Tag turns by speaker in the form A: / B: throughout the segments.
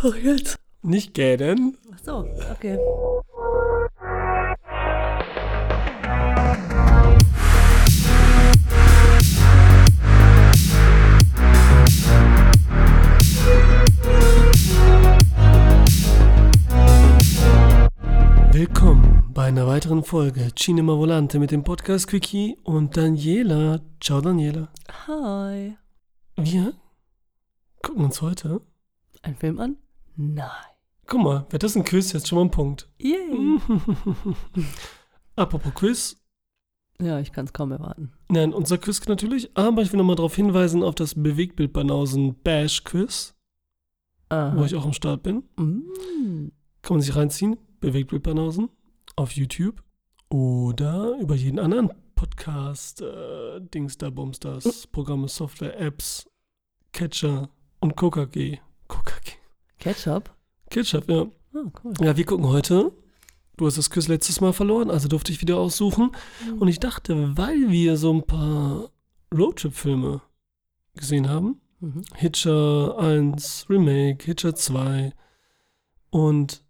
A: Ach, jetzt. Nicht gähnen.
B: Ach so, okay.
A: Willkommen bei einer weiteren Folge Cinema Volante mit dem Podcast Quickie und Daniela. Ciao, Daniela.
B: Hi.
A: Wir gucken uns heute.
B: Ein Film an? Nein.
A: Guck mal, wäre das ein Quiz, jetzt schon mal ein Punkt.
B: Yay.
A: Apropos Quiz.
B: Ja, ich kann es kaum erwarten.
A: Nein, unser Quiz natürlich, aber ich will nochmal darauf hinweisen auf das Bewegtbildbanausen Bash Quiz,
B: Aha.
A: wo ich auch am Start bin.
B: Mm.
A: Kann man sich reinziehen. Bewegtbildbanausen auf YouTube oder über jeden anderen Podcast, äh, Dings da, Bumsters, Programme, Software, Apps, Catcher und KKG. KKG.
B: Ketchup?
A: Ketchup, ja.
B: Ah, cool.
A: Ja, wir gucken heute. Du hast das Quiz letztes Mal verloren, also durfte ich wieder aussuchen. Und ich dachte, weil wir so ein paar Roadtrip-Filme gesehen haben,
B: Mhm.
A: Hitcher 1 Remake, Hitcher 2 und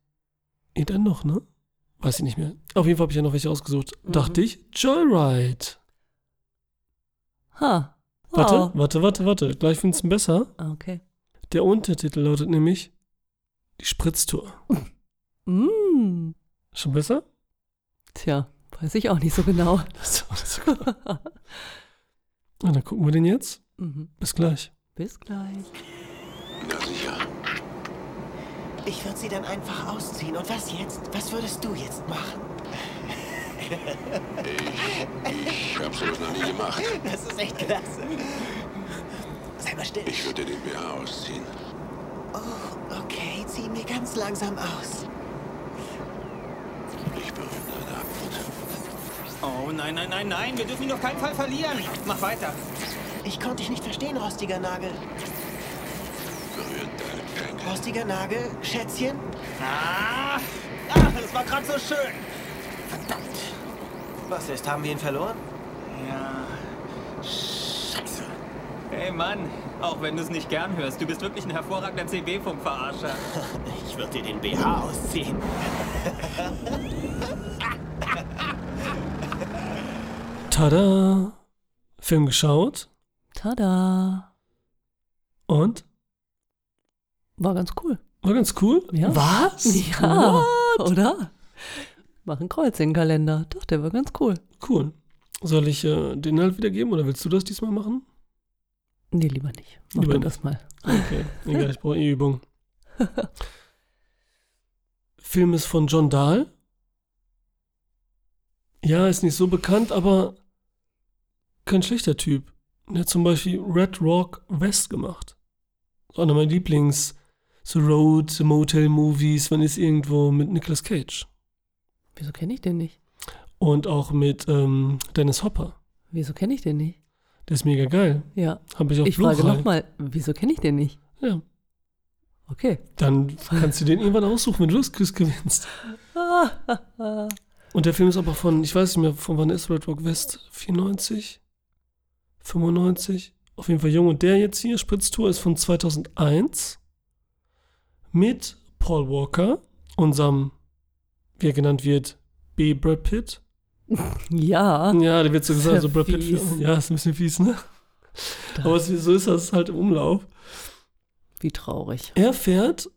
A: eh dann noch, ne? Weiß ich nicht mehr. Auf jeden Fall habe ich ja noch welche ausgesucht.
B: Mhm.
A: Dachte ich, Joyride.
B: Ha.
A: Warte,
B: Wow.
A: warte, warte, warte. Gleich findest du besser.
B: Ah, Okay.
A: Der Untertitel lautet nämlich Die Spritztour.
B: Mm.
A: Schon besser?
B: Tja, weiß ich auch nicht so genau.
A: Das ist auch nicht so gut. Na, dann gucken wir den jetzt.
B: mhm.
A: Bis gleich.
B: Bis gleich.
C: Na sicher.
D: Ich würde sie dann einfach ausziehen. Und was jetzt? Was würdest du jetzt machen?
C: Ich hab sowas noch nie gemacht.
D: Das ist echt klasse. Sei mal still.
C: Ich würde den BH ausziehen.
D: Oh, okay. Zieh mir ganz langsam aus.
C: Ich berühre deine Haut.
E: Oh nein, nein, nein, nein, wir dürfen ihn auf keinen Fall verlieren. Mach weiter.
D: Ich konnte dich nicht verstehen, rostiger Nagel.
C: Berührt deine Schenkel.
D: Rostiger Nagel, Schätzchen?
E: Ah, ah das war gerade so schön.
D: Verdammt. Was ist? Haben wir ihn verloren?
E: Ja, scheiße. Hey Mann, auch wenn du es nicht gern hörst, du bist wirklich ein hervorragender CB-Funkverarscher.
D: Ich würde dir den BH ausziehen.
A: Tada! Film geschaut
B: Tada.
A: und
B: War ganz cool.
A: war ganz cool.
B: Ja.
A: Was?
B: Ja. Oder? Mach ein Kreuz in den Kalender. Doch, der war ganz cool.
A: Cool. Soll ich äh, den Inhalt wiedergeben oder willst du das diesmal machen?
B: Nee, lieber nicht. Mach
A: Lieber
B: du das mal.
A: Okay, egal, ich brauche eh Übung. Film ist von John Dahl. Ja, ist nicht so bekannt, aber kein schlechter Typ. Der hat zum Beispiel Red Rock West gemacht. So einer meiner Lieblings- so Road, Motel Movies, wenn es irgendwo mit Nicolas Cage.
B: Wieso kenne ich den nicht?
A: Und auch mit ähm, Dennis Hopper.
B: Wieso kenne ich den nicht?
A: Der ist mega geil.
B: Ja.
A: Habe ich auf
B: Ich frage nochmal, wieso kenne ich den nicht?
A: Ja,
B: Okay.
A: dann kannst du den irgendwann aussuchen, wenn du das Quiz gewinnst. Und der Film ist aber von, ich weiß nicht mehr, von wann ist Red Rock West? 94? 95? Auf jeden Fall jung. Und der jetzt hier, Spritztour, ist von 2001 mit Paul Walker, unserem, wie er genannt wird, B. Brad Pitt.
B: Ja.
A: Ja, der wird so gesagt, so Brad Pitt.
B: fies.
A: Ja, ist ein bisschen fies, ne? Aber es- so ist das halt im Umlauf.
B: Wie traurig.
A: Er fährt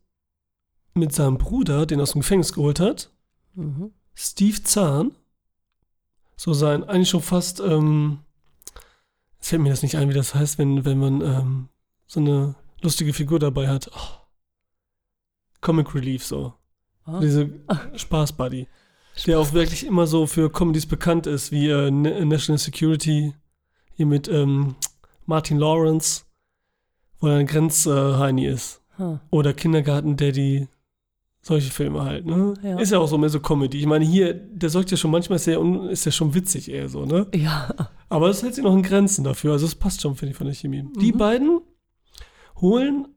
A: mit seinem Bruder, den er aus dem Gefängnis geholt hat,
B: Mhm.
A: Steve Zahn, so sein, eigentlich schon fast, ähm, es fällt mir das nicht ein, wie das heißt, wenn, wenn man ähm, so eine lustige Figur dabei hat. Oh. Comic Relief, so.
B: Ah.
A: Diese Spaß-Buddy. Der auch wirklich immer so für Comedies bekannt ist, wie äh, Na- National Security, hier mit ähm, Martin Lawrence, wo er ein Grenzheini ist.
B: Ha.
A: Oder Kindergarten Daddy, solche Filme halt, ne?
B: Ja.
A: Ist ja auch so mehr so Comedy. Ich meine, hier, der sorgt ja schon manchmal sehr, ist ja schon witzig eher so, ne?
B: Ja.
A: Aber es hält sich noch in Grenzen dafür. Also es passt schon, finde ich, von der Chemie. Die
B: Mhm.
A: beiden holen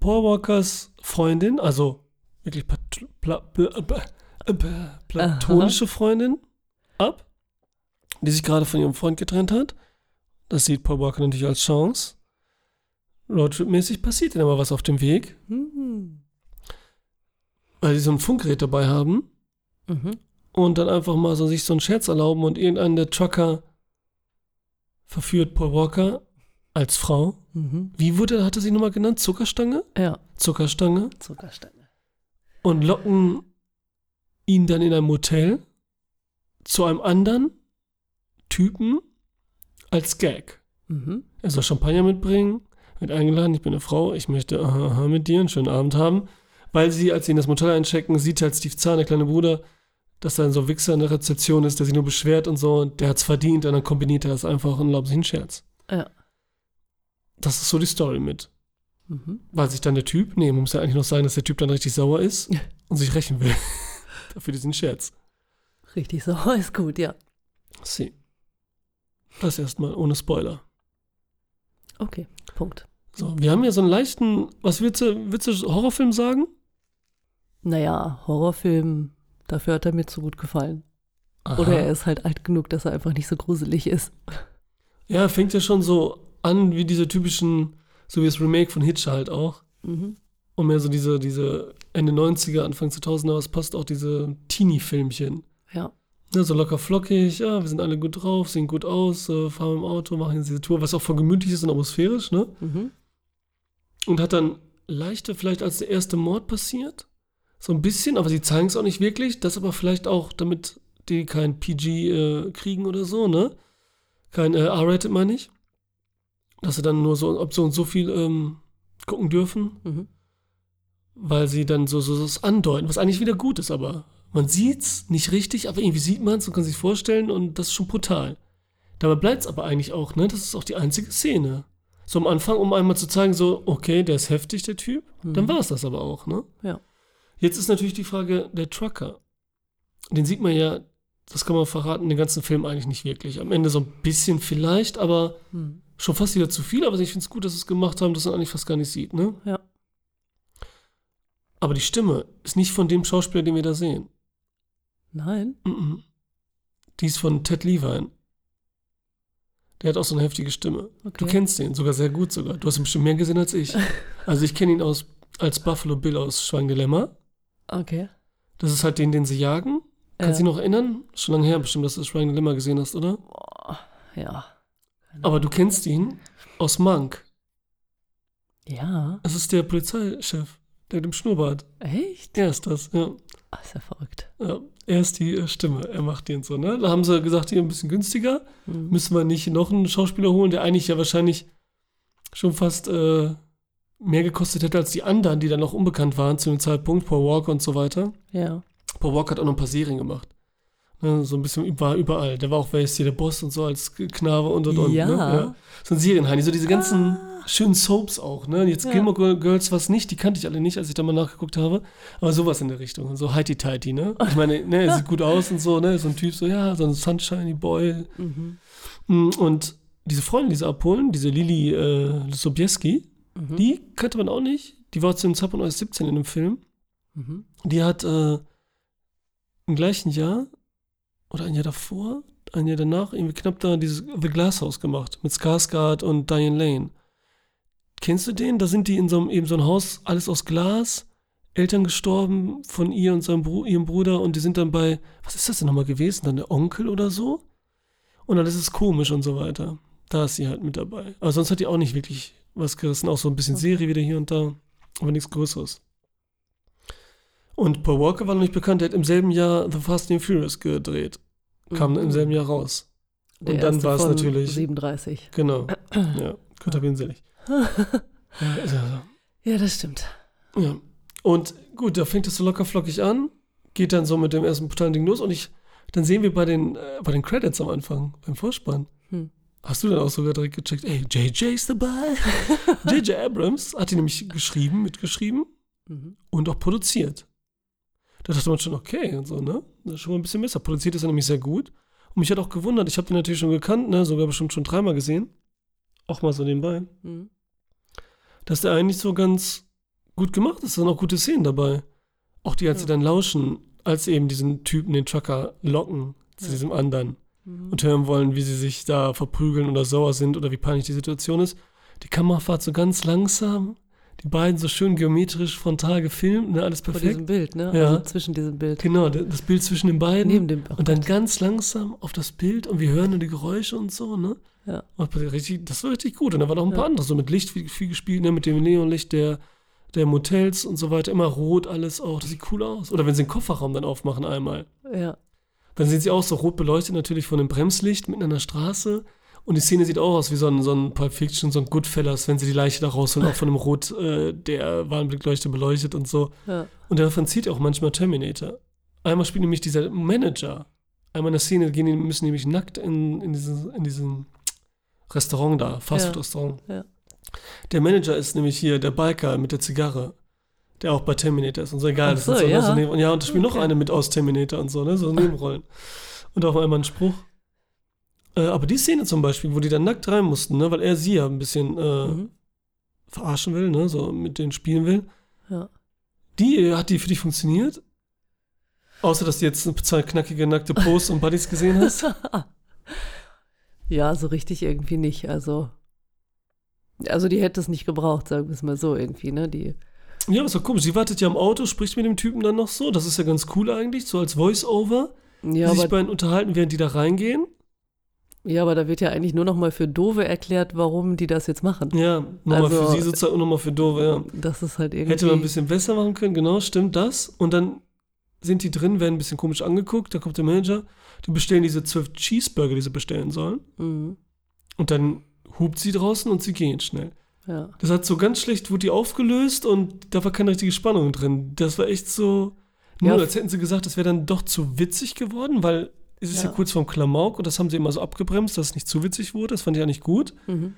A: Paul Walkers Freundin, also wirklich pla platonische Freundin, ab, die sich gerade von ihrem Freund getrennt hat. Das sieht Paul Walker natürlich als Chance. Roadtrip-mäßig passiert ihnen aber was auf dem Weg.
B: Mhm.
A: weil sie so ein Funkgerät dabei haben
B: Mhm.
A: und dann einfach mal so sich so einen Scherz erlauben und irgendeinen der Trucker verführt Paul Walker als Frau.
B: Mhm.
A: Wie wurde, hat er sie nochmal genannt? Zuckerstange?
B: Ja,
A: Zuckerstange.
B: Zuckerstange.
A: Und locken ihn dann in ein Motel zu einem anderen Typen als Gag.
B: Mhm.
A: Er soll Champagner mitbringen, wird eingeladen, ich bin eine Frau, ich möchte aha, aha, mit dir einen schönen Abend haben. Weil sie, als sie in das Motel einchecken, sieht halt Steve Zahn, der kleine Bruder, dass da so ein Wichser in der Rezeption ist, der sich nur beschwert und so, und der hat's verdient, und dann kombiniert er das einfach und glaubt sich einen Scherz.
B: Ja.
A: Das ist so die Story mit.
B: Mhm.
A: Weil sich dann der Typ, nee, man muss ja eigentlich noch sagen, dass der Typ dann richtig sauer ist und sich rächen will. Dafür diesen Scherz.
B: Richtig sauer ist gut, ja.
A: Sie. Das erstmal ohne Spoiler.
B: Okay, Punkt.
A: So, wir haben ja so einen leichten, was willst du, willst du Horrorfilm sagen?
B: Naja, Horrorfilm, dafür hat er mir zu gut gefallen.
A: Aha.
B: Oder er ist halt alt genug, dass er einfach nicht so gruselig ist.
A: Ja, fängt ja schon so an wie diese typischen, so wie das Remake von Hitcher halt auch.
B: Mhm.
A: Und mehr so diese, diese Ende 90er, Anfang 2000er, aber es passt auch diese Teenie-Filmchen.
B: Ja.
A: Ne, so locker flockig, ja, wir sind alle gut drauf, sehen gut aus, äh, fahren im Auto, machen diese Tour, was auch voll gemütlich ist und atmosphärisch, ne?
B: Mhm.
A: Und hat dann leichter vielleicht als der erste Mord passiert. So ein bisschen, aber sie zeigen es auch nicht wirklich. Das aber vielleicht auch, damit die kein PG äh, kriegen oder so, ne? Kein äh, R-Rated meine ich. Dass sie dann nur so, ob so und so viel ähm, gucken dürfen,
B: Mhm.
A: Weil sie dann so, so, so andeuten, was eigentlich wieder gut ist, aber man sieht's nicht richtig, aber irgendwie sieht man es und kann sich vorstellen und das ist schon brutal. Dabei bleibt es aber eigentlich auch, ne? Das ist auch die einzige Szene. So am Anfang, um einmal zu zeigen, so, okay, der ist heftig, der Typ. Dann war es das aber auch, ne?
B: Ja.
A: Jetzt ist natürlich die Frage, der Trucker. Den sieht man ja, das kann man verraten, den ganzen Film eigentlich nicht wirklich. Am Ende so ein bisschen vielleicht, aber
B: Mhm.
A: schon fast wieder zu viel. Aber ich finde es gut, dass sie es gemacht haben, dass man eigentlich fast gar nicht sieht, ne?
B: Ja.
A: Aber die Stimme ist nicht von dem Schauspieler, den wir da sehen.
B: Nein.
A: Mhm. Die ist von Ted Levine. Der hat auch so eine heftige Stimme.
B: Okay.
A: Du kennst den, sogar sehr gut sogar. Du hast ihn bestimmt mehr gesehen als ich. Also ich kenne ihn aus, als Buffalo Bill aus Schwein-Dilemma.
B: Okay.
A: Das ist halt den, den sie jagen. Kannst du
B: Ja.
A: dich noch erinnern? Schon lange her bestimmt, dass du Schwein-Dilemma gesehen hast, oder?
B: Boah, ja.
A: Aber du kennst ihn aus Monk.
B: Ja.
A: Das ist der Polizeichef, mit dem Schnurrbart.
B: Echt?
A: Er ist das, ja.
B: Ah, ist ja verrückt.
A: ja. Er ist die äh, Stimme, er macht den so, ne? Da haben sie gesagt, hier ein bisschen günstiger.
B: Mhm.
A: Müssen wir nicht noch einen Schauspieler holen, der eigentlich ja wahrscheinlich schon fast äh, mehr gekostet hätte als die anderen, die dann noch unbekannt waren zu dem Zeitpunkt, Paul Walker und so weiter.
B: Ja.
A: Paul Walker hat auch noch ein paar Serien gemacht. Ne, so ein bisschen war überall. Der war auch, wer ist hier der Boss und so als Knabe und und und.
B: Ja.
A: Ne? So ein Serienheini, so diese ganzen schönen Soaps auch. Ne? Jetzt
B: Ja.
A: Gilmore Girl- Girls was nicht, die kannte ich alle nicht, als ich da mal nachgeguckt habe. Aber sowas in der Richtung. So Heidi Tighty, ne? Ich meine, ne, er sieht gut aus und so, ne? So ein Typ, so, ja, so ein Sunshiny Boy.
B: Mhm.
A: Mm, Und diese Freundin, die sie abholen, diese Lili äh, Sobieski,
B: Mhm.
A: die kannte man auch nicht. Die war zu dem Zeitpunkt erst 17 in dem Film.
B: Mhm.
A: Die hat äh, im gleichen Jahr oder ein Jahr davor, ein Jahr danach, irgendwie knapp da dieses The Glass House gemacht mit Skarsgård und Diane Lane. Kennst du den? Da sind die in so einem, eben so ein Haus, alles aus Glas, Eltern gestorben von ihr und seinem Bru ihrem Bruder und die sind dann bei, was ist das denn nochmal gewesen? Dann der Onkel oder so? Und dann ist es komisch und so weiter. Da ist sie halt mit dabei. Aber sonst hat die auch nicht wirklich was gerissen, auch so ein bisschen Serie wieder hier und da, aber nichts Größeres. Und Paul Walker war noch nicht bekannt, der hat im selben Jahr The Fast and Furious gedreht. Kam
B: Mhm.
A: im selben Jahr raus.
B: Der
A: und dann war es natürlich.
B: 37.
A: Genau. Ja, ihn selig. ja,
B: das stimmt.
A: ja. Und gut, da fängt es so locker flockig an, geht dann so mit dem ersten brutalen Ding los und ich, dann sehen wir bei den, äh, bei den Credits am Anfang, beim Vorspann.
B: Hm.
A: Hast du dann auch sogar direkt gecheckt, ey, JJ ist dabei? JJ Abrams hat die nämlich geschrieben, mitgeschrieben
B: Mhm.
A: und auch produziert. Da dachte man schon, okay, und so, ne? Das ist schon mal ein bisschen besser. Produziert ist er nämlich sehr gut. Und mich hat auch gewundert, ich habe den natürlich schon gekannt, ne? Sogar bestimmt schon dreimal gesehen. Auch mal so nebenbei.
B: Mhm.
A: Dass der eigentlich so ganz gut gemacht ist. Da sind auch gute Szenen dabei. Auch die, als sie dann lauschen, als sie eben diesen Typen, den Trucker, locken zu
B: Ja.
A: diesem anderen
B: Mhm.
A: und hören wollen, wie sie sich da verprügeln oder sauer sind oder wie peinlich die Situation ist. Die Kamera fährt so ganz langsam, die beiden so schön geometrisch frontal gefilmt, ne, alles
B: Vor
A: perfekt.
B: diesem Bild, ne?
A: Ja.
B: Also zwischen diesem Bild.
A: Genau, das Bild zwischen den beiden.
B: Neben dem. oh
A: und dann
B: Gott.
A: ganz langsam auf das Bild und wir hören nur die Geräusche und so, ne?
B: Ja.
A: Und richtig, das war richtig gut. Und da waren noch ein
B: Ja.
A: paar andere, so mit Licht viel, viel gespielt, ne? mit dem Neonlicht der, der Motels und so weiter. Immer rot, alles auch. Das sieht cool aus. Oder wenn sie den Kofferraum dann aufmachen einmal.
B: Ja.
A: Dann sind sie auch so rot beleuchtet, natürlich von dem Bremslicht mitten an der Straße. Und die Szene sieht auch aus wie so ein, so ein Pulp Fiction, so ein Goodfellas, wenn sie die Leiche da rausholen, auch von dem Rot äh, der Warnblickleuchte beleuchtet und so.
B: ja.
A: Und davon zieht auch manchmal Terminator. Einmal spielt nämlich dieser Manager. Einmal in der Szene gehen die, müssen nämlich nackt in, in, diesen, in diesem Restaurant da, Fastfood-Restaurant.
B: Ja.
A: Der Manager ist nämlich hier der Biker mit der Zigarre, der auch bei Terminator ist und so egal.
B: Ach
A: das
B: so,
A: sind so,
B: ja.
A: ne, so neben, ja, und da spielt noch
B: Okay.
A: eine mit aus Terminator und so, ne? So Nebenrollen. Und auch einmal ein Spruch. Äh, aber die Szene zum Beispiel, wo die dann nackt rein mussten, ne, weil er sie ja ein bisschen äh,
B: Mhm.
A: verarschen will, ne, so mit denen spielen will.
B: Ja.
A: Die äh, hat die für dich funktioniert? Außer, dass du jetzt zwei knackige, nackte Posts und Buddies gesehen hast?
B: ja, so richtig irgendwie nicht. Also, also die hätte es nicht gebraucht, sagen wir es mal so irgendwie, ne? Die,
A: Ja, aber ist doch komisch. Sie wartet ja am Auto, spricht mit dem Typen dann noch so. Das ist ja ganz cool eigentlich, so als Voice-Over.
B: ja,
A: die sich
B: aber,
A: beiden unterhalten, während die da reingehen.
B: Ja, aber da wird ja eigentlich nur noch mal für Dove erklärt, warum die das jetzt machen.
A: Ja, nochmal
B: Also-
A: für sie sozusagen und nochmal für Dove, ja.
B: Das ist halt irgendwie.
A: Hätte man ein bisschen besser machen können, genau, stimmt das. Und dann sind die drin, werden ein bisschen komisch angeguckt, da kommt der Manager, die bestellen diese zwölf Cheeseburger, die sie bestellen sollen.
B: Mhm.
A: Und dann hupt sie draußen und sie gehen schnell.
B: Ja.
A: Das hat so ganz schlecht, wurde die aufgelöst und da war keine richtige Spannung drin. Das war echt so, nur
B: Ja.
A: als hätten sie gesagt, das wäre dann doch zu witzig geworden, weil es ist ja,
B: Ja.
A: kurz vorm Klamauk und das haben sie immer so abgebremst, dass es nicht zu witzig wurde. Das fand ich ja nicht gut.
B: Mhm.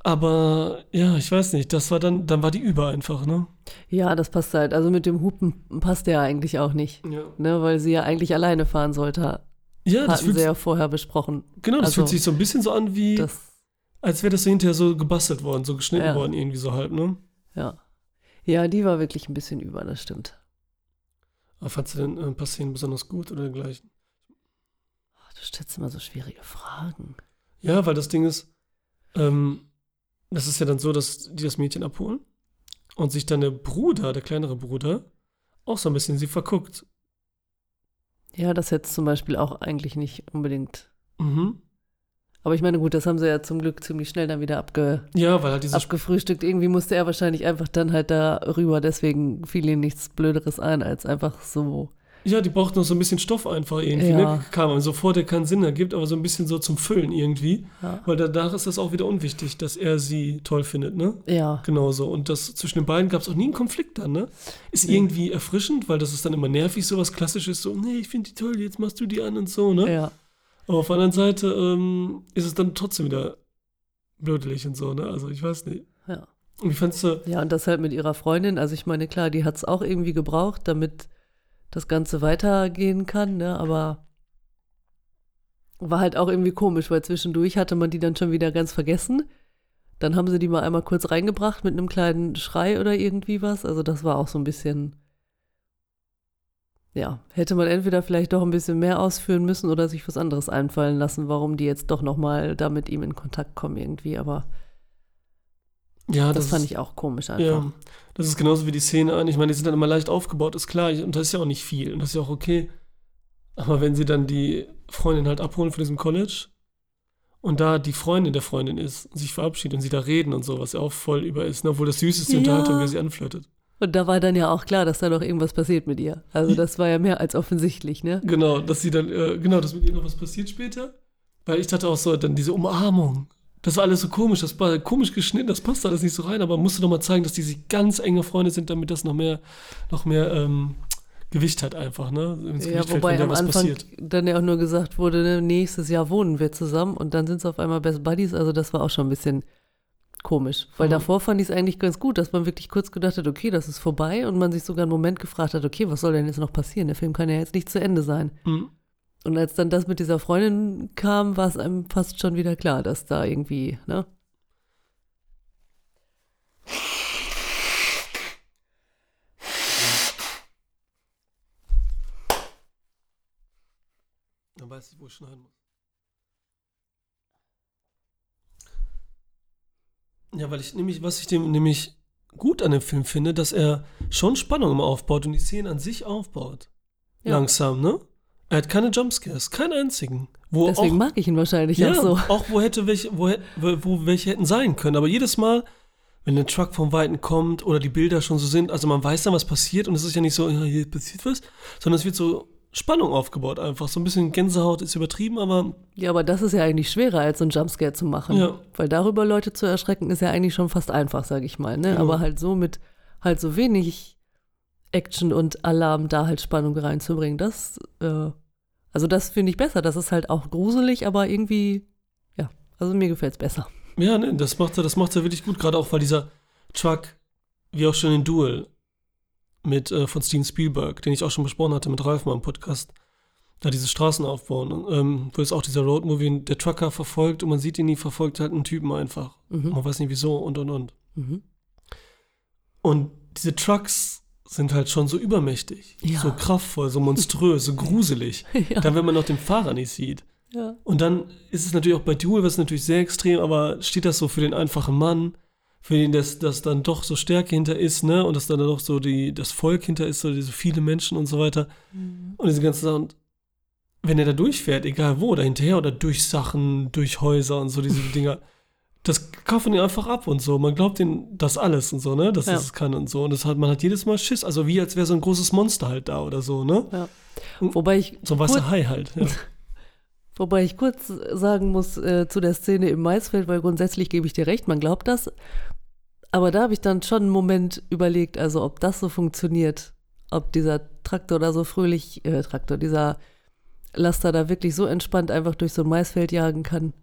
A: Aber ja, ich weiß nicht, das war dann, dann war die über einfach, ne?
B: ja, das passt halt. Also mit dem Hupen passt der eigentlich auch nicht.
A: Ja,
B: Ne, weil sie ja eigentlich alleine fahren sollte.
A: ja das,
B: Hatten
A: fühlt,
B: sie ja vorher besprochen.
A: genau, das
B: also,
A: fühlt sich so ein bisschen so an wie,
B: Das,
A: als wäre das so hinterher so gebastelt worden, so geschnitten
B: Ja.
A: worden, irgendwie so halb, ne?
B: ja. Ja, die war wirklich ein bisschen über, das stimmt.
A: Aber fandst du denn äh, Szenen besonders gut oder dergleichen?
B: Stellst immer so schwierige Fragen.
A: Ja, weil das Ding ist, ähm, das ist ja dann so, dass die das Mädchen abholen und sich dann der Bruder, der kleinere Bruder, auch so ein bisschen sie verguckt.
B: Ja, das jetzt zum Beispiel auch eigentlich nicht unbedingt.
A: Mhm.
B: Aber ich meine, gut, das haben sie ja zum Glück ziemlich schnell dann wieder abge,
A: Ja, weil halt
B: abgefrühstückt. Irgendwie musste er wahrscheinlich einfach dann halt da rüber. Deswegen fiel ihm nichts Blöderes ein, als einfach so.
A: Ja, die braucht noch so ein bisschen Stoff einfach irgendwie.
B: Ja.
A: Ne? Kam einem so vor, der keinen Sinn ergibt, aber so ein bisschen so zum Füllen irgendwie.
B: Ja.
A: Weil danach ist das auch wieder unwichtig, dass er sie toll findet, ne?
B: Ja.
A: Genauso. Und das zwischen den beiden gab es auch nie einen Konflikt dann, ne? Ist
B: Nee.
A: irgendwie erfrischend, weil das ist dann immer nervig, sowas Klassisches, so, nee, ich finde die toll, jetzt machst du die an und so, ne?
B: Ja.
A: Aber auf der anderen Seite ähm, ist es dann trotzdem wieder blödelig und so, ne? Also ich weiß nicht.
B: Ja.
A: Und wie fandst du,
B: Ja, und das halt mit ihrer Freundin. Also ich meine, klar, die hat es auch irgendwie gebraucht, damit das Ganze weitergehen kann, ne? Aber war halt auch irgendwie komisch, weil zwischendurch hatte man die dann schon wieder ganz vergessen. Dann haben sie die mal einmal kurz reingebracht mit einem kleinen Schrei oder irgendwie was. Also das war auch so ein bisschen. Ja, hätte man entweder vielleicht doch ein bisschen mehr ausführen müssen oder sich was anderes einfallen lassen, warum die jetzt doch nochmal da mit ihm in Kontakt kommen irgendwie. Aber
A: ja,
B: das, fand
A: ist,
B: ich auch komisch einfach.
A: Ja, das ist genauso wie die Szene an. Ich meine, die sind dann immer leicht aufgebaut, ist klar. Und das ist ja auch nicht viel. Und das ist ja auch okay. Aber wenn sie dann die Freundin halt abholen von diesem College und da die Freundin der Freundin ist und sich verabschiedet und sie da reden und so, was ja auch voll über ist, ne? obwohl das süß ist, die
B: Ja.
A: Unterhaltung, wie sie anflirtet.
B: Und da war dann ja auch klar, dass da noch irgendwas passiert mit ihr. Also das war ja mehr als offensichtlich, ne?
A: Genau, dass sie dann, äh, genau, dass mit ihr noch was passiert später. Weil ich dachte auch so, dann diese Umarmung. Das war alles so komisch, das war komisch geschnitten, das passt alles nicht so rein, aber musste doch mal zeigen, dass die sich ganz enge Freunde sind, damit das noch mehr, noch mehr ähm, Gewicht hat einfach, ne?
B: Ja,
A: fällt,
B: wobei
A: wenn da
B: am
A: was
B: Anfang
A: passiert.
B: dann ja auch nur gesagt wurde, ne, nächstes Jahr wohnen wir zusammen und dann sind es auf einmal Best Buddies. Also das war auch schon ein bisschen komisch. Weil
A: Mhm.
B: davor fand ich es eigentlich ganz gut, dass man wirklich kurz gedacht hat, okay, das ist vorbei und man sich sogar einen Moment gefragt hat, okay, was soll denn jetzt noch passieren? Der Film kann ja jetzt nicht zu Ende sein.
A: Mhm.
B: Und als dann das mit dieser Freundin kam, war es einem fast schon wieder klar, dass da irgendwie, ne?
A: Dann weiß ich, wo ich schneiden muss. Ja, weil ich nämlich, was ich dem nämlich gut an dem Film finde, dass er schon Spannung immer aufbaut und die Szenen an sich aufbaut.
B: Ja.
A: Langsam, ne? Er hat keine Jumpscares, keinen einzigen. Wo
B: Deswegen
A: auch,
B: mag ich ihn wahrscheinlich
A: ja,
B: auch so.
A: auch wo hätte welche, wo, wo, welche hätten sein können. Aber jedes Mal, wenn der Truck vom Weiten kommt oder die Bilder schon so sind, also man weiß dann, was passiert und es ist ja nicht so, ja, hier passiert was, sondern es wird so Spannung aufgebaut einfach. So ein bisschen Gänsehaut ist übertrieben, aber
B: Ja, aber das ist ja eigentlich schwerer, als so einen Jumpscare zu machen.
A: Ja.
B: Weil darüber Leute zu erschrecken, ist ja eigentlich schon fast einfach, sag ich mal. Ne?
A: Ja.
B: Aber halt so mit halt so wenig Action und Alarm da halt Spannung reinzubringen, das, äh, also das finde ich besser. Das ist halt auch gruselig, aber irgendwie, ja, also mir gefällt es besser.
A: Ja, ne, das macht er, das macht er wirklich gut, gerade auch weil dieser Truck, wie auch schon in Duel mit äh, von Steven Spielberg, den ich auch schon besprochen hatte mit Ralf mal im Podcast, da diese Straßen aufbauen, ähm, wo es auch dieser Roadmovie, der Trucker verfolgt und man sieht ihn nie, verfolgt halt einen Typen einfach.
B: Mhm.
A: Man weiß nicht wieso und und und.
B: Mhm.
A: Und diese Trucks sind halt schon so übermächtig,
B: Ja.
A: so kraftvoll, so monströs, so gruselig.
B: ja.
A: Dann, wenn man noch den Fahrer nicht sieht.
B: ja.
A: Und dann ist es natürlich auch bei Duel, was natürlich sehr extrem, aber steht das so für den einfachen Mann, für den das, das dann doch so Stärke hinter ist, ne? Und dass dann doch so die, das Volk hinter ist, so diese viele Menschen und so weiter. Und diese ganzen Sachen. Und wenn er da durchfährt, egal wo, da hinterher oder durch Sachen, durch Häuser und so diese Dinger, das kaufen die einfach ab und so. Man glaubt ihnen das alles und so, ne? Dass
B: Ja.
A: es kann und so. Und das hat, man hat jedes Mal Schiss. Also wie als wäre so ein großes Monster halt da oder so, ne?
B: ja. Wobei ich
A: So ein weißer Hai halt. Ja.
B: Wobei ich kurz sagen muss äh, zu der Szene im Maisfeld, weil grundsätzlich gebe ich dir recht, man glaubt das. Aber da habe ich dann schon einen Moment überlegt, also ob das so funktioniert, ob dieser Traktor da so fröhlich, äh, Traktor, dieser Laster da wirklich so entspannt einfach durch so ein Maisfeld jagen kann.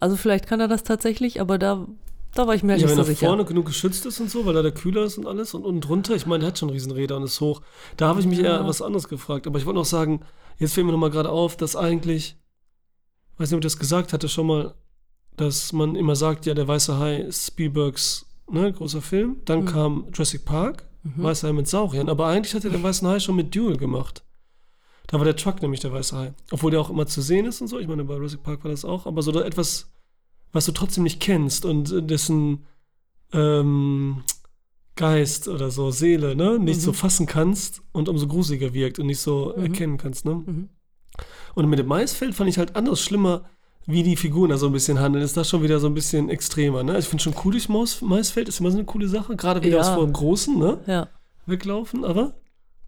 B: Also vielleicht kann er das tatsächlich, aber da, da war ich mir
A: Ja,
B: nicht
A: wenn
B: so
A: er
B: sicher.
A: vorne genug geschützt ist und so, weil da der Kühler ist und alles und unten drunter, ich meine, der hat schon Riesenräder und ist hoch. Da habe ich mich
B: Ja.
A: eher was anderes gefragt. Aber ich wollte noch sagen, jetzt fällt mir nochmal gerade auf, dass eigentlich, weiß nicht, ob ich das gesagt hatte schon mal, dass man immer sagt, ja, der Weiße Hai ist Spielbergs ne, großer Film. Dann
B: Mhm.
A: kam Jurassic Park,
B: Mhm.
A: Weißer Hai mit Sauriern. Aber eigentlich hat er den Weißen Hai schon mit Duel gemacht. Da war der Truck nämlich der Weiße Hai. Obwohl der auch immer zu sehen ist und so. Ich meine, bei Jurassic Park war das auch. Aber so da etwas, was du trotzdem nicht kennst und äh, dessen ähm, Geist oder so, Seele, ne, nicht so
B: Mhm.
A: fassen kannst und umso gruseliger wirkt und nicht so
B: Mhm.
A: erkennen kannst, ne?
B: Mhm.
A: Und mit dem Maisfeld fand ich halt anders schlimmer, wie die Figuren da so ein bisschen handeln. Ist das schon wieder so ein bisschen extremer, ne? Ich finde schon cool durch Maus, Maisfeld, ist immer so eine coole Sache. Gerade wieder
B: Ja.
A: aus vor dem Großen, ne?
B: Ja.
A: Weglaufen, aber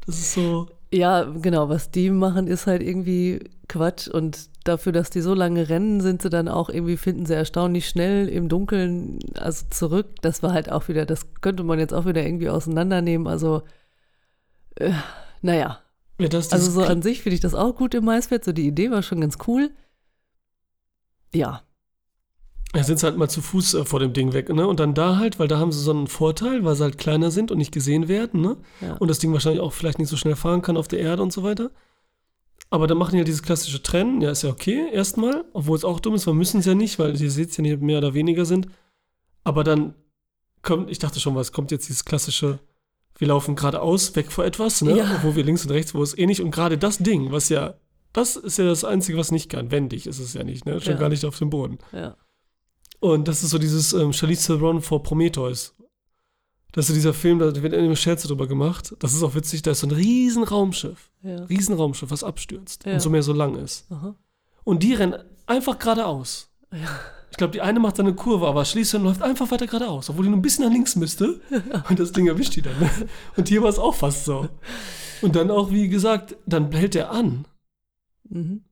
A: das ist so.
B: Ja, genau, was die machen, ist halt irgendwie Quatsch und dafür, dass die so lange rennen, sind sie dann auch irgendwie, finden sie erstaunlich schnell im Dunkeln, also zurück. Das war halt auch wieder, das könnte man jetzt auch wieder irgendwie auseinandernehmen, also, äh, naja.
A: Ja,
B: Also so an sich finde ich das auch gut im Maisfeld, so die Idee war schon ganz cool. Ja,
A: Ja, sind sie halt mal zu Fuß äh, vor dem Ding weg, ne? Und dann da halt, weil da haben sie so einen Vorteil, weil sie halt kleiner sind und nicht gesehen werden, ne?
B: ja.
A: Und das Ding wahrscheinlich auch vielleicht nicht so schnell fahren kann auf der Erde und so weiter. Aber dann machen die ja dieses klassische Trennen, ja, ist ja okay, erstmal, obwohl es auch dumm ist, wir müssen es ja nicht, weil ihr seht ja nicht, ob mehr oder weniger sind. Aber dann kommt, ich dachte schon, was kommt jetzt dieses klassische, wir laufen geradeaus, weg vor etwas, ne?
B: Ja.
A: Wo wir links und rechts, wo es eh nicht. Und gerade das Ding, was ja, das ist ja das Einzige, was nicht kann. Wendig ist es ja nicht, ne? Schon
B: Ja.
A: gar nicht auf dem Boden.
B: ja.
A: Und das ist so dieses ähm, Charlize Theron vor Prometheus. Das ist so dieser Film, da wird immer Scherze drüber gemacht. Das ist auch witzig, da ist so ein riesen Raumschiff.
B: ja.
A: Riesen Raumschiff, was abstürzt
B: Ja.
A: und so mehr so lang ist.
B: Aha.
A: Und die rennen einfach geradeaus.
B: Ja.
A: Ich glaube, die eine macht dann eine Kurve, aber Schließlich läuft einfach weiter geradeaus, obwohl die nur ein bisschen nach links müsste. Und das Ding erwischt die dann. Und hier war es auch fast so. Und dann auch, wie gesagt, dann hält er an
B: Mhm.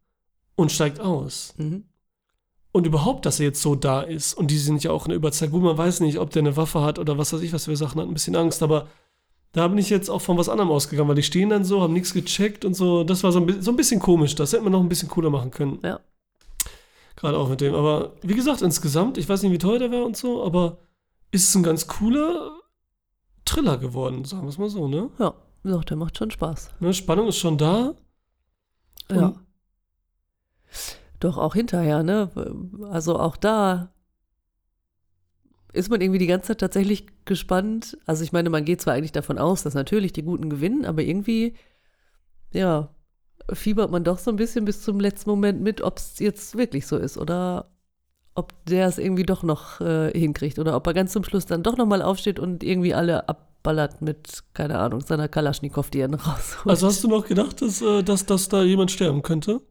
A: und steigt aus.
B: Mhm.
A: Und überhaupt, dass er jetzt so da ist. Und die sind ja auch eine Überzeit. Gut, man weiß nicht, ob der eine Waffe hat oder was weiß ich, was für Sachen hat. Ein bisschen Angst. Aber da bin ich jetzt auch von was anderem ausgegangen, weil die stehen dann so, haben nichts gecheckt und so. Das war so ein, so ein bisschen komisch. Das hätte man noch ein bisschen cooler machen können.
B: Ja.
A: Gerade auch mit dem. Aber wie gesagt, insgesamt, ich weiß nicht, wie teuer der war und so, aber ist es ein ganz cooler Thriller geworden, sagen wir es mal so, ne?
B: Ja, doch, der macht schon Spaß.
A: ne? Spannung ist schon da.
B: Ja. Doch auch hinterher, ne? Also auch da ist man irgendwie die ganze Zeit tatsächlich gespannt. Also ich meine, man geht zwar eigentlich davon aus, dass natürlich die Guten gewinnen, aber irgendwie, ja, fiebert man doch so ein bisschen bis zum letzten Moment mit, ob es jetzt wirklich so ist oder ob der es irgendwie doch noch äh, hinkriegt oder ob er ganz zum Schluss dann doch nochmal aufsteht und irgendwie alle abballert mit, keine Ahnung, seiner Kalaschnikow, die er rausholt.
A: Also hast du noch gedacht, dass, äh, dass, dass da jemand sterben könnte?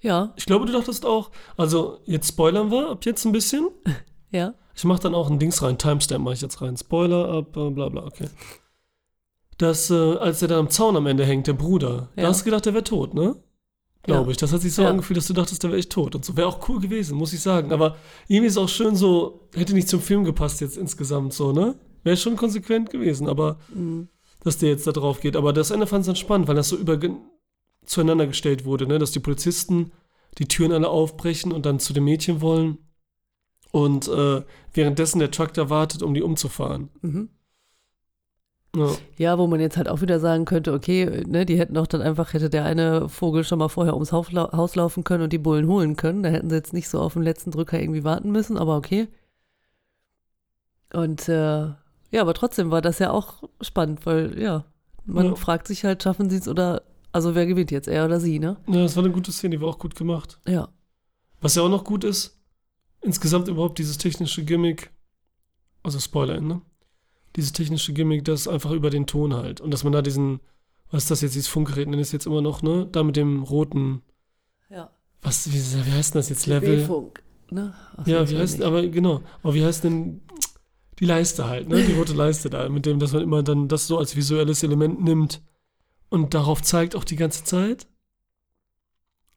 B: Ja,
A: Ich glaube, du dachtest auch, also jetzt spoilern wir ab jetzt ein bisschen.
B: ja.
A: Ich mache dann auch ein Dings rein, Timestamp mache ich jetzt rein. Spoiler ab, äh, bla bla, okay. Dass, äh, als er dann am Zaun am Ende hängt, der Bruder, da
B: Ja.
A: hast du gedacht, der wäre tot, ne? Glaube
B: Ja.
A: ich. Das hat sich so
B: Ja.
A: angefühlt, dass du dachtest, der wäre echt tot. Und so wäre auch cool gewesen, muss ich sagen. Aber irgendwie ist auch schön so, hätte nicht zum Film gepasst jetzt insgesamt so, ne? Wäre schon konsequent gewesen, aber
B: Mhm.
A: dass der jetzt da drauf geht. Aber das Ende fand ich dann spannend, weil das so über zueinander gestellt wurde, ne? Dass die Polizisten die Türen alle aufbrechen und dann zu dem Mädchen wollen. Und äh, währenddessen der Truck da wartet, um die umzufahren.
B: Mhm.
A: Ja.
B: Ja, wo man jetzt halt auch wieder sagen könnte, okay, ne, die hätten auch dann einfach, hätte der eine Vogel schon mal vorher ums Haus laufen können und die Bullen holen können. Da hätten sie jetzt nicht so auf den letzten Drücker irgendwie warten müssen, aber okay. Und äh, ja, aber trotzdem war das ja auch spannend, weil ja, man
A: Ja.
B: fragt sich halt, schaffen sie es oder, also wer gewinnt jetzt, er oder sie, ne?
A: ja, das war eine gute Szene, die war auch gut gemacht.
B: Ja.
A: Was ja auch noch gut ist, insgesamt überhaupt dieses technische Gimmick, also Spoiler, ne? Dieses technische Gimmick, das einfach über den Ton halt. Und dass man da diesen, was ist das jetzt, dieses Funkgerät nennt es jetzt immer noch, ne? Da mit dem roten,
B: Ja.
A: was, wie, wie heißt denn das jetzt, Level?
B: B-Funk, ne? Ach
A: Ja, wie heißt,
B: ich nicht.
A: aber genau, aber wie heißt denn die Leiste halt, ne? Die rote Leiste da, mit dem, dass man immer dann das so als visuelles Element nimmt und darauf zeigt auch die ganze Zeit,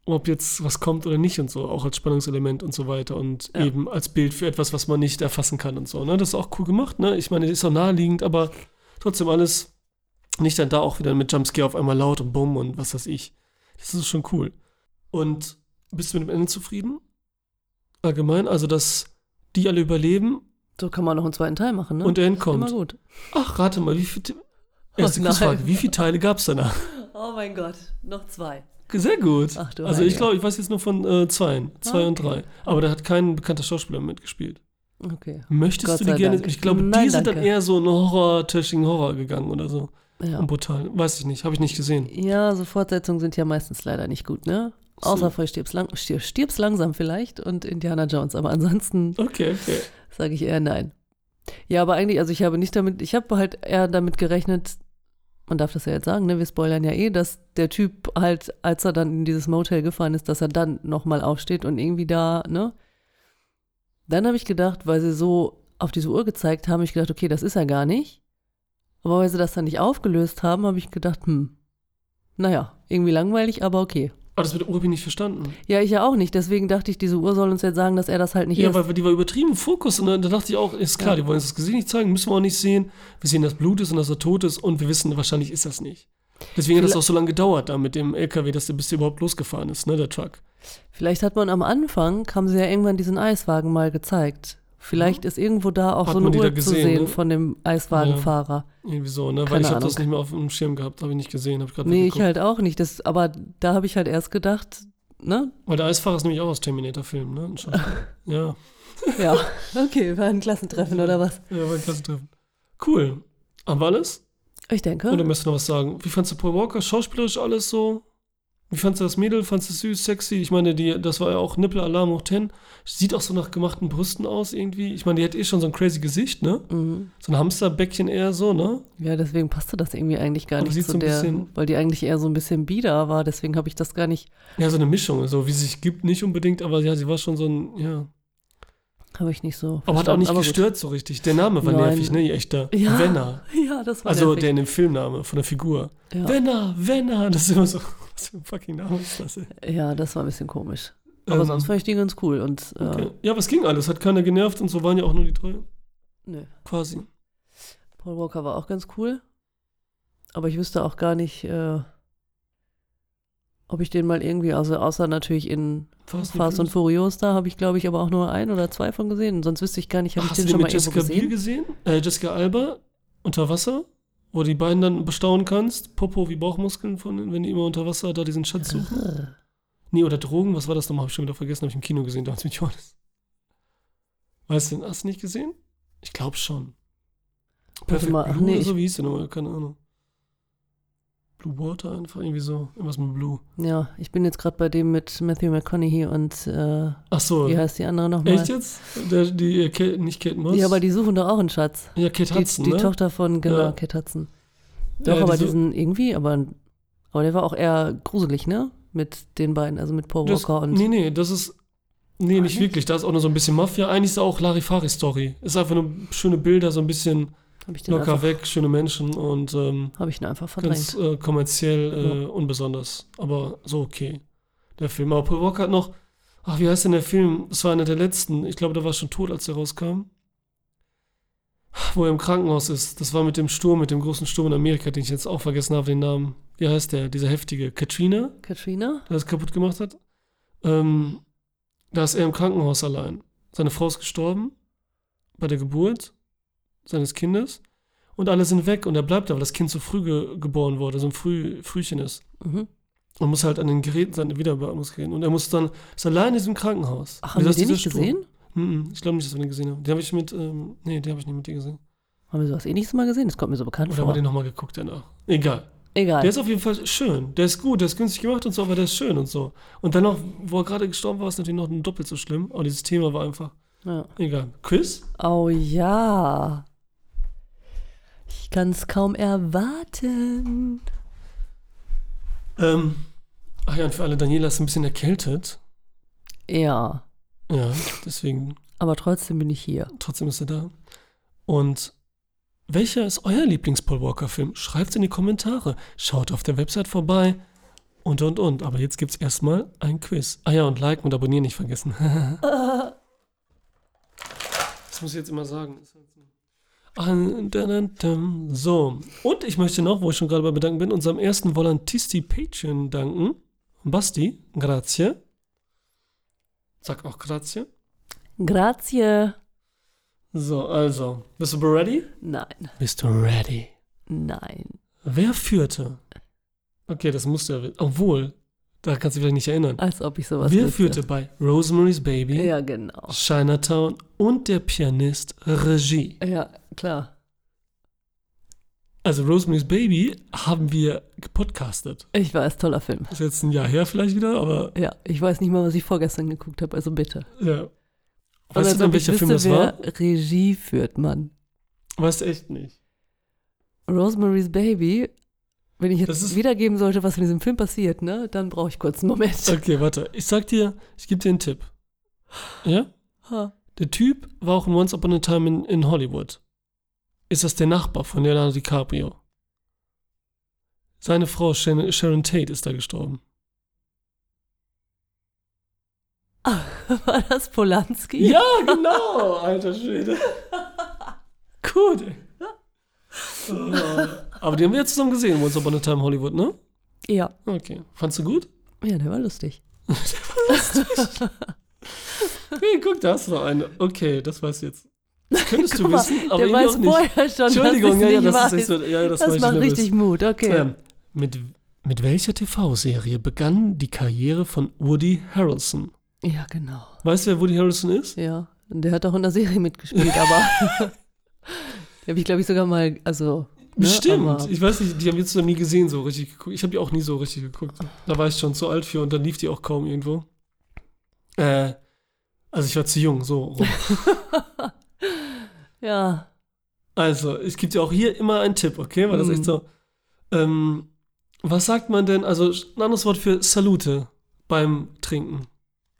A: ob jetzt was kommt oder nicht und so, auch als Spannungselement und so weiter und
B: Ja.
A: eben als Bild für etwas, was man nicht erfassen kann und so, ne? Das ist auch cool gemacht, ne? Ich meine, das ist auch naheliegend, aber trotzdem alles nicht dann da auch wieder mit Jumpscare auf einmal laut und bumm und was weiß ich. Das ist schon cool. Und bist du mit dem Ende zufrieden? Allgemein, also dass die alle überleben
B: So kann man noch einen zweiten Teil machen, ne?
A: und er
B: Immer
A: entkommt.
B: gut.
A: Ach, rate mal, wie viele. Erste
B: Oh,
A: Quizfrage, wie viele Teile gab es danach?
B: Oh mein Gott, noch zwei.
A: Sehr gut.
B: Ach du
A: also ich glaube, ich weiß jetzt nur von äh, zweien, zwei
B: Ah,
A: und
B: okay.
A: drei. Aber da hat kein bekannter Schauspieler mitgespielt.
B: Okay.
A: Möchtest
B: Gott
A: du die gerne?
B: Dank.
A: Ich glaube,
B: Nein,
A: die sind dann eher so in Horror, trashigen Horror gegangen oder so.
B: Ja.
A: Und brutal. Weiß ich nicht, habe ich nicht gesehen.
B: Ja, so Fortsetzungen sind ja meistens leider nicht gut, ne?
A: So.
B: Außer voll stirbst, lang, stir- stirbst langsam vielleicht und Indiana Jones, aber ansonsten
A: Okay, okay.
B: sage ich eher nein. Ja, aber eigentlich, also ich habe nicht damit, ich habe halt eher damit gerechnet, man darf das ja jetzt sagen, ne? Wir spoilern ja eh, dass der Typ halt, als er dann in dieses Motel gefahren ist, dass er dann nochmal aufsteht und irgendwie da, ne? Dann habe ich gedacht, weil sie so auf diese Uhr gezeigt haben, hab ich gedacht, okay, das ist er gar nicht. Aber weil sie das dann nicht aufgelöst haben, habe ich gedacht, hm, naja, irgendwie langweilig, aber okay.
A: Aber das mit der Uhr habe ich nicht verstanden.
B: Ja, ich ja auch nicht. Deswegen dachte ich, diese Uhr soll uns jetzt sagen, dass er das halt nicht
A: Ja,
B: ist.
A: weil die war übertrieben Fokus und dann, da dachte ich auch, ist klar,
B: Ja.
A: die wollen uns das Gesicht nicht zeigen, müssen wir auch nicht sehen. Wir sehen, dass Blut ist und dass er tot ist und wir wissen, wahrscheinlich ist das nicht. Deswegen hat das
B: Vielleicht-
A: auch so lange gedauert da mit dem LKW, dass der bis der überhaupt losgefahren ist, ne, der Truck.
B: Vielleicht hat man am Anfang, haben sie ja irgendwann diesen Eiswagen mal gezeigt. Vielleicht ist irgendwo da auch
A: Hat
B: so eine Uhr zu
A: gesehen,
B: sehen
A: ne?
B: von dem Eiswagenfahrer.
A: Irgendwie so, ne? Weil
B: Keine
A: ich habe das nicht mehr auf dem Schirm gehabt, habe ich nicht gesehen, habe ich
B: Nee, ich halt auch nicht. Das, aber da habe ich halt erst gedacht, ne?
A: Weil der Eisfahrer ist nämlich auch aus Terminator-Film, ne? Ja,
B: Ja, okay, war ein Klassentreffen oder was?
A: ja, war ein Klassentreffen. Cool. Haben wir alles?
B: Ich denke.
A: Oder möchtest du noch was sagen? Wie fandst du Paul Walker? Schauspielerisch alles so? Wie fandst du das Mädel? Fandst du es süß, sexy? Ich meine, die, das war ja auch Nippelalarm hoch 10. Sieht auch so nach gemachten Brüsten aus irgendwie. Ich meine, die hat eh schon so ein crazy Gesicht, ne?
B: Mhm.
A: So ein Hamsterbäckchen eher so, ne?
B: Ja, deswegen passte das irgendwie eigentlich gar
A: Aber
B: nicht zu
A: so
B: der, weil die eigentlich eher so ein bisschen bieder war. Deswegen habe ich das gar nicht,
A: Ja, so eine Mischung, so wie sie sich gibt, nicht unbedingt, aber ja, sie war schon so ein, ja.
B: habe ich nicht so.
A: Aber hat auch nicht
B: verstanden. gut.
A: gestört so richtig. Der Name war
B: Nein.
A: nervig, ne? Ihr echter.
B: Ja.
A: Wenner.
B: Ja, das war
A: Also
B: nervig.
A: der in dem Filmname von der Figur.
B: ja.
A: Wenner, Wenner. Das ist immer so, was für ein fucking Name ist das, ey?
B: ja, das war ein bisschen komisch. Aber
A: Ähm,
B: sonst fand ich die ganz cool und äh,
A: okay. Ja, aber es ging alles. Hat keiner genervt und so waren ja auch nur die drei.
B: nö.
A: Quasi.
B: Paul Walker war auch ganz cool. Aber ich wüsste auch gar nicht, äh, ob ich den mal irgendwie, also außer natürlich in
A: Fast,
B: Fast und Furious, da habe ich glaube ich aber auch nur ein oder zwei von gesehen. Sonst wüsste ich gar nicht, habe ich den schon mal
A: mit
B: irgendwo
A: Jessica Biel
B: gesehen?
A: gesehen? Äh, Jessica Alba unter Wasser, wo die beiden dann bestaunen kannst. Popo wie Bauchmuskeln von, wenn die immer unter Wasser da diesen Schatz suchen. Nee, oder Drogen, was war das nochmal? Hab ich schon wieder vergessen, habe ich im Kino gesehen, damals mit Johannes. Weißt du, hast du nicht gesehen? Ich glaube schon. Blue
B: nee,
A: so, wie hieß der nochmal? Keine Ahnung. Blue Water einfach irgendwie so. Irgendwas mit Blue.
B: Ja, ich bin jetzt gerade bei dem mit Matthew McConaughey und äh,
A: Ach so.
B: wie heißt die andere nochmal?
A: Echt jetzt? Der, die, äh, Kate, nicht Kate Moss?
B: Ja, aber die suchen doch auch einen Schatz.
A: Ja, Kate
B: Die,
A: Hudson,
B: die
A: ne?
B: Tochter von, genau,
A: Ja.
B: Kate Hudson. Doch,
A: Ja,
B: aber
A: die
B: diesen irgendwie, aber, aber der war auch eher gruselig, ne? Mit den beiden, also mit Paul
A: Das,
B: Walker und.
A: nee, nee, das ist. Nee,
B: Ah,
A: nicht
B: nicht?
A: wirklich. Da ist auch nur so ein bisschen Mafia. Eigentlich ist auch Larifari-Story. Ist einfach nur schöne Bilder, so ein bisschen locker
B: einfach-
A: weg, schöne Menschen und ähm,
B: hab ich ihn einfach verdrängt.
A: ganz äh, kommerziell äh, unbesonders. Aber so okay. Der Film. Aber Paul Walker hat noch. Ach, wie heißt denn der Film? Das war einer der letzten. Ich glaube, der war schon tot, als der rauskam. Wo er im Krankenhaus ist. Das war mit dem Sturm, mit dem großen Sturm in Amerika, den ich jetzt auch vergessen habe, den Namen. Wie heißt der? Dieser heftige. Katrina?
B: Katrina?
A: der das kaputt gemacht hat. Ähm, da ist er im Krankenhaus allein. Seine Frau ist gestorben bei der Geburt seines Kindes und alle sind weg und er bleibt da, weil das Kind so früh ge geboren wurde, so ein früh Frühchen ist.
B: Mhm.
A: Und muss halt an den Geräten seine Wiederbeatmungsgeräten. Und er muss dann, ist allein in diesem Krankenhaus.
B: Ach, haben wir
A: das
B: den nicht
A: Sturm.
B: gesehen?
A: Mhm, ich glaube nicht, dass wir den gesehen haben. Den habe ich mit, ähm, nee, den habe ich nicht mit dir gesehen.
B: Haben wir sowas ähnliches mal gesehen? Das kommt mir so bekannt
A: Oder haben
B: vor.
A: wir den nochmal geguckt danach? Egal.
B: Egal.
A: Der ist auf jeden Fall schön. Der ist gut, der ist günstig gemacht und so, aber der ist schön und so. Und dann noch, wo er gerade gestorben war, ist natürlich noch doppelt so schlimm. Aber dieses Thema war einfach
B: ja.
A: egal. Quiz?
B: Oh ja. Ich kann es kaum erwarten.
A: Ähm, ach ja, und für alle, Daniela ist ein bisschen erkältet.
B: Ja.
A: Ja, deswegen,
B: Aber trotzdem bin ich hier.
A: trotzdem ist er da. Und welcher ist euer Lieblings-Paul Walker-Film? Schreibt in die Kommentare. Schaut auf der Website vorbei. Und, und, und. Aber jetzt gibt's erstmal ein Quiz. Ah ja, und liken und abonnieren nicht vergessen. das muss ich jetzt immer sagen. So, und ich möchte noch, wo ich schon gerade bei bedanken bin, unserem ersten Volantisti Patreon danken. Basti, grazie. Sag auch grazie.
B: Grazie.
A: So, also, bist du ready?
B: Nein.
A: Bist du ready?
B: Nein.
A: Wer führte? Okay, das musst du ja wissen. Obwohl, da kannst du dich vielleicht nicht erinnern.
B: Als ob ich sowas
A: Wer
B: wüsste.
A: führte bei Rosemary's Baby,
B: Ja, genau.
A: Chinatown und der Pianist Regie?
B: Ja, klar.
A: Also Rosemary's Baby haben wir gepodcastet.
B: Ich weiß, toller Film.
A: Ist jetzt ein Jahr her vielleicht wieder, aber
B: Ja, ich weiß nicht mal, was ich vorgestern geguckt habe, also bitte.
A: ja.
B: Und
A: Weißt
B: als
A: du denn,
B: ob ich
A: welcher Film das
B: wüsste,
A: war?
B: wer Regie führt, Mann.
A: Weißt du echt nicht.
B: Rosemary's Baby, wenn ich jetzt wiedergeben sollte, was in diesem Film passiert, ne, dann brauche ich kurz einen Moment.
A: Okay, warte. Ich sag dir, ich gebe dir einen Tipp. Ja?
B: Ha.
A: Der Typ war auch in Once Upon a Time in, in Hollywood. Ist das der Nachbar von Leonardo DiCaprio? Seine Frau Sharon, Tate ist da gestorben.
B: War das Polanski?
A: Ja, genau, alter Schwede. Gut. Aber die haben wir jetzt zusammen gesehen, Once Upon a Time Hollywood, ne?
B: Ja.
A: Okay. Fandst du gut?
B: Ja, der war lustig.
A: Hey, guck, da hast du noch eine. Okay, das weißt du jetzt. Das könntest du
B: mal,
A: wissen, aber
B: der weiß
A: auch nicht.
B: vorher schon,
A: Entschuldigung, ja,
B: ich
A: ja, das
B: weiß.
A: ist echt so. Ja, das,
B: das
A: war ich
B: macht richtig Mut, okay.
A: Ähm, mit, mit welcher TV-Serie begann die Karriere von Woody Harrelson?
B: Ja, genau.
A: Weißt du, wer Woody Harrelson ist?
B: Ja, der hat auch in der Serie mitgespielt, aber die habe ich, glaube ich, sogar mal, also. ne,
A: Bestimmt.
B: aber-
A: ich weiß nicht, die haben jetzt noch nie gesehen, so richtig geguckt. Ich habe die auch nie so richtig geguckt. Da war ich schon zu alt für und dann lief die auch kaum irgendwo. Äh, also ich war zu jung, so. rum.
B: Ja,
A: Also, ich gebe dir auch hier immer einen Tipp, okay? Weil das
B: Mhm.
A: echt so. Ähm, was sagt man denn? Also, ein anderes Wort für Salute beim Trinken,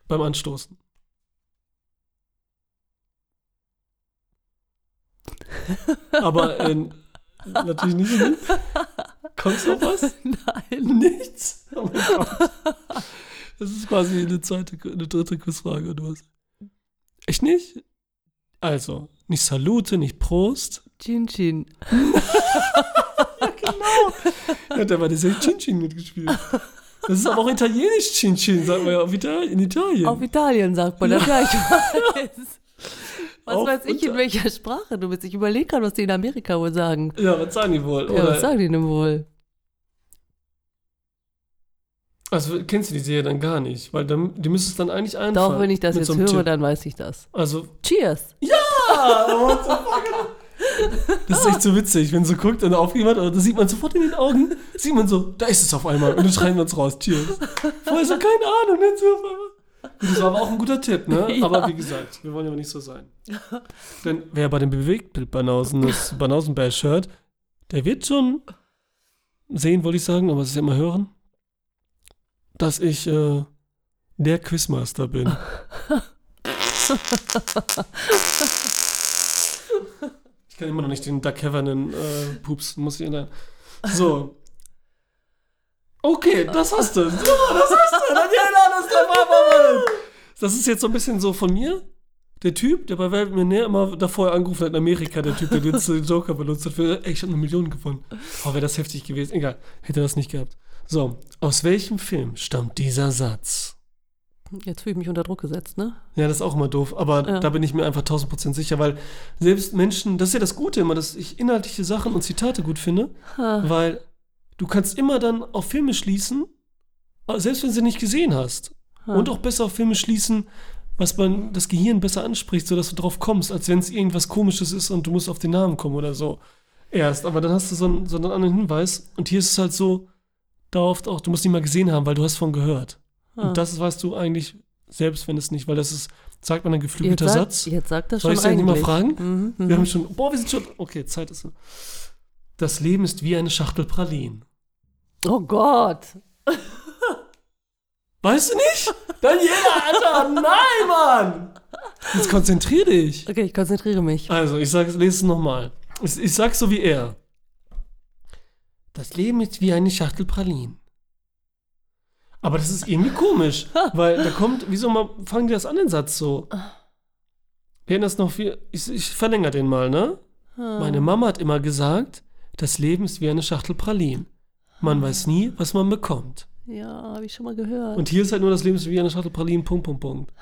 A: beim Anstoßen. Aber äh, natürlich nicht. so. Kommst du auf was?
B: nein.
A: Nichts. Oh mein Gott. Das ist quasi eine zweite, eine dritte Quizfrage. Du hast. Echt nicht? Also, nicht Salute, nicht Prost.
B: Chin Chin.
A: Hat er bei der Serie Chin Chin mitgespielt. Das ist aber auch italienisch Chin Chin, sagt man ja auf Italien, in Italien.
B: Auf Italien sagt man das. Ja, ich weiß. Was
A: Auf
B: weiß ich, in welcher Sprache du bist. Ich überlege gerade, was die in Amerika wohl sagen.
A: ja, was sagen die wohl?
B: Ja, was sagen die denn wohl?
A: also kennst du die Serie dann gar nicht, weil dann, die müsstest es dann eigentlich einfallen.
B: Doch, wenn ich das jetzt
A: so
B: höre,
A: Tipp.
B: dann weiß ich das.
A: Also,
B: Cheers.
A: what the fuck? Das ist echt so witzig, wenn so guckt und hat, aber da sieht man sofort in den Augen, sieht man so, da ist es auf einmal. Und dann schreien wir uns raus, Cheers. Vorher so, keine Ahnung, dann so auf einmal. Das war aber auch ein guter Tipp, ne?
B: Ja.
A: Aber wie gesagt, wir wollen ja nicht so sein. Denn wer bei dem Bewegtbild-Banausen das Banausen-Bash hört, der wird schon sehen, wollte ich sagen, aber es ist ja immer hören, dass ich äh, der Quizmaster bin. ich kann immer noch nicht den Duck Heaven äh, Pups, muss ich ändern. So. Okay, das hast du. So, das hast du. Daniela, das war Mann. Das ist jetzt so ein bisschen so von mir. Der Typ, der bei Welt Millionär immer davor angerufen hat in Amerika, der Typ, der jetzt den Joker benutzt hat, für, ey, ich habe eine Million gewonnen. Oh, wäre das heftig gewesen. Egal, hätte das nicht gehabt. So, aus welchem Film stammt dieser Satz?
B: Jetzt fühle ich mich unter Druck gesetzt, ne?
A: Ja, das ist auch immer doof, aber
B: Ja.
A: da bin ich mir einfach 1000% sicher, weil selbst Menschen, das ist ja das Gute immer, dass ich inhaltliche Sachen und Zitate gut finde, weil du kannst immer dann auf Filme schließen, selbst wenn du sie nicht gesehen hast. Und auch besser auf Filme schließen, was man das Gehirn besser anspricht, sodass du drauf kommst, als wenn es irgendwas Komisches ist und du musst auf den Namen kommen oder so. Erst, aber dann hast du so einen, so einen anderen Hinweis. Und hier ist es halt so, darauf auch, du musst ihn mal gesehen haben, weil du hast von gehört.
B: Ah.
A: Und das weißt du eigentlich selbst, wenn es nicht, weil das ist, sagt man ein
B: Jetzt,
A: geflügelter
B: sagt-
A: Satz.
B: jetzt sagt das
A: Soll
B: schon
A: ich denn
B: eigentlich.
A: immer fragen?
B: Mhm, mhm.
A: Wir haben schon, boah, wir sind schon, okay, Zeit ist. Das Leben ist wie eine Schachtel Pralinen.
B: Oh Gott.
A: Weißt du nicht? Daniela, Alter, nein, Mann! Jetzt konzentrier dich.
B: Okay, ich konzentriere mich.
A: Also, ich sag, lese es nochmal. Ich, ich sag's so wie er. Das Leben ist wie eine Schachtel Pralinen. Aber das ist irgendwie komisch, weil da kommt, wieso mal, fangen die das an, den Satz so? Wir hätten das noch viel, ich, ich verlängere den mal, ne? Meine Mama hat immer gesagt, das Leben ist wie eine Schachtel Pralinen. Man weiß nie, was man bekommt.
B: Ja, habe ich schon mal gehört.
A: Und hier ist halt nur das Leben ist wie eine Schachtel Pralinen, Punkt, Punkt, Punkt.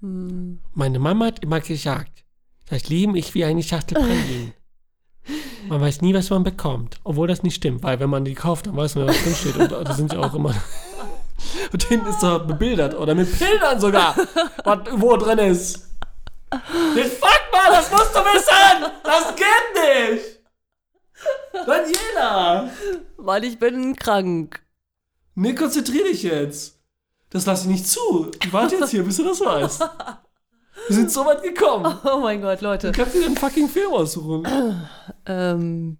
B: Hm.
A: Meine Mama hat immer gesagt, das Leben ist wie eine Schachtel Pralinen. Man weiß nie, was man bekommt. Obwohl das nicht stimmt, weil wenn man die kauft, dann weiß man, was drin steht. Und da sind ja auch immer. Und hinten ist da bebildert. Oder mit Bildern sogar, was wo drin ist. Den Fuck, Mann, das musst du wissen! Das geht nicht! Daniela!
B: Weil ich bin krank.
A: Nee, konzentrier dich jetzt. Das lasse ich nicht zu. Ich warte jetzt hier, bis du das weißt. Wir sind so weit gekommen.
B: Oh mein Gott, Leute.
A: Du kannst dir einen fucking Film aussuchen.
B: Ähm,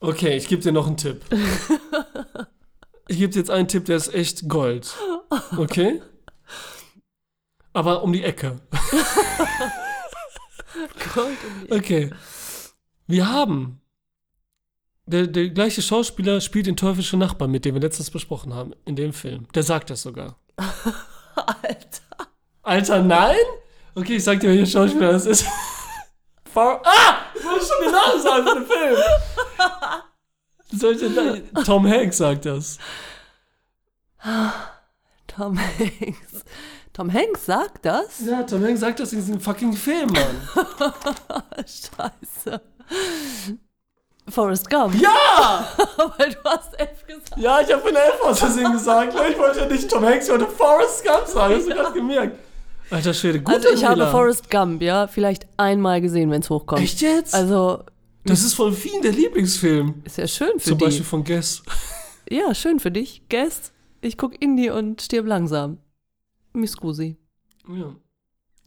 A: Okay, ich gebe dir noch einen Tipp. Ich gebe dir jetzt einen Tipp, der ist echt Gold. Okay? Aber um die Ecke.
B: Gold
A: Okay. Wir haben. Der, der gleiche Schauspieler spielt den teuflischen Nachbarn, mit dem wir letztens besprochen haben, in dem Film. Der sagt das sogar.
B: Alter.
A: Alter, nein? Okay, ich sag dir, welcher Schauspieler das ist. For ah! Ich wollte schon den Namen sagen von dem Film. Soll ich denn da- Tom Hanks sagt das.
B: Tom Hanks. Tom Hanks sagt das?
A: Ja, Tom Hanks sagt das in diesem fucking Film, Mann.
B: Scheiße. Forrest Gump.
A: Ja!
B: Weil du hast F gesagt.
A: Ja, ich habe in der F aus Versehen gesagt. Ich wollte ja nicht Tom Hanks, ich wollte Forrest Gump sagen. Hast du gerade gemerkt? Alter Schwede, gut.
B: Also ich habe
A: Daniela.
B: Forrest Gump, ja, vielleicht einmal gesehen, wenn es hochkommt.
A: Echt jetzt?
B: Also
A: das ist von vielen der Lieblingsfilm.
B: ist ja schön für
A: Zum
B: die.
A: Beispiel von Guess.
B: Ja, schön für dich. Guest, ich guck Indie und stirb langsam. Miss Gusi.
A: Ja.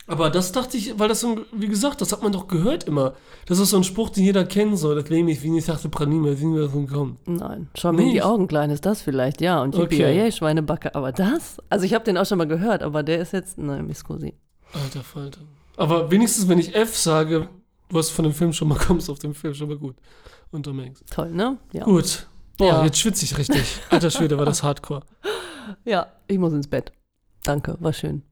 A: Aber das dachte ich, weil das so, wie gesagt, das hat man doch gehört immer. Das ist so ein Spruch, den jeder kennen soll. Das Leben ist wie ich sagte, Pranima, wie wir davon kommen.
B: Nein, schau mir in die? Augen, klein ist das vielleicht, ja. Und
A: Okay.
B: okay. Schweinebacke, aber das? Also ich habe den auch schon mal gehört, aber der ist jetzt, nein, Miss Gusi.
A: Alter Falter. Aber wenigstens, wenn ich F sage, du hast von dem Film schon mal, kommst auf den Film schon mal gut. Und Tom Hanks.
B: Toll, ne? Ja.
A: Gut. Boah,
B: Ja.
A: jetzt schwitze ich richtig. Alter Schwede, war das Hardcore.
B: Ja, ich muss ins Bett. Danke, war schön.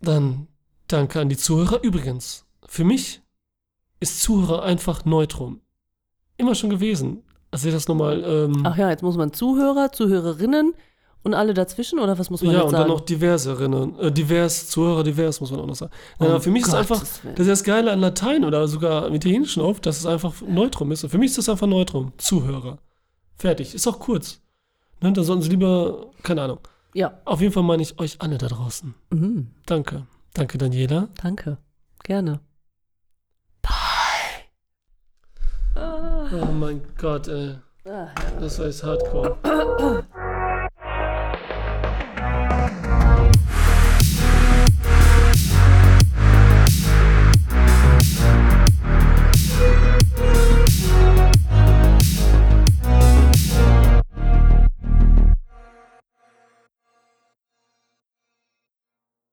A: Dann danke an die Zuhörer. Übrigens, für mich ist Zuhörer einfach Neutrum. Immer schon gewesen. Also ich das nochmal. Ähm,
B: Ach ja, jetzt muss man Zuhörer, Zuhörerinnen und alle dazwischen oder was muss man
A: ja,
B: jetzt
A: und
B: sagen?
A: dann noch diverserinnen. Äh, divers, Zuhörer divers, muss man auch noch sagen.
B: Um
A: Ja, für mich ist es
B: Gottes
A: einfach,
B: Willen.
A: das ist das Geile an Latein oder sogar im Italienischen oft, dass es einfach Neutrum ist. Und für mich ist das einfach Neutrum. Zuhörer. Fertig. Ist auch kurz. Ne, da sollten sie lieber, keine Ahnung.
B: Ja.
A: Auf jeden Fall meine ich euch alle da draußen.
B: Mhm.
A: Danke. Danke, Daniela.
B: Danke. Gerne. Bye.
A: Oh mein Gott, ey.
B: Ah.
A: Das war jetzt hardcore.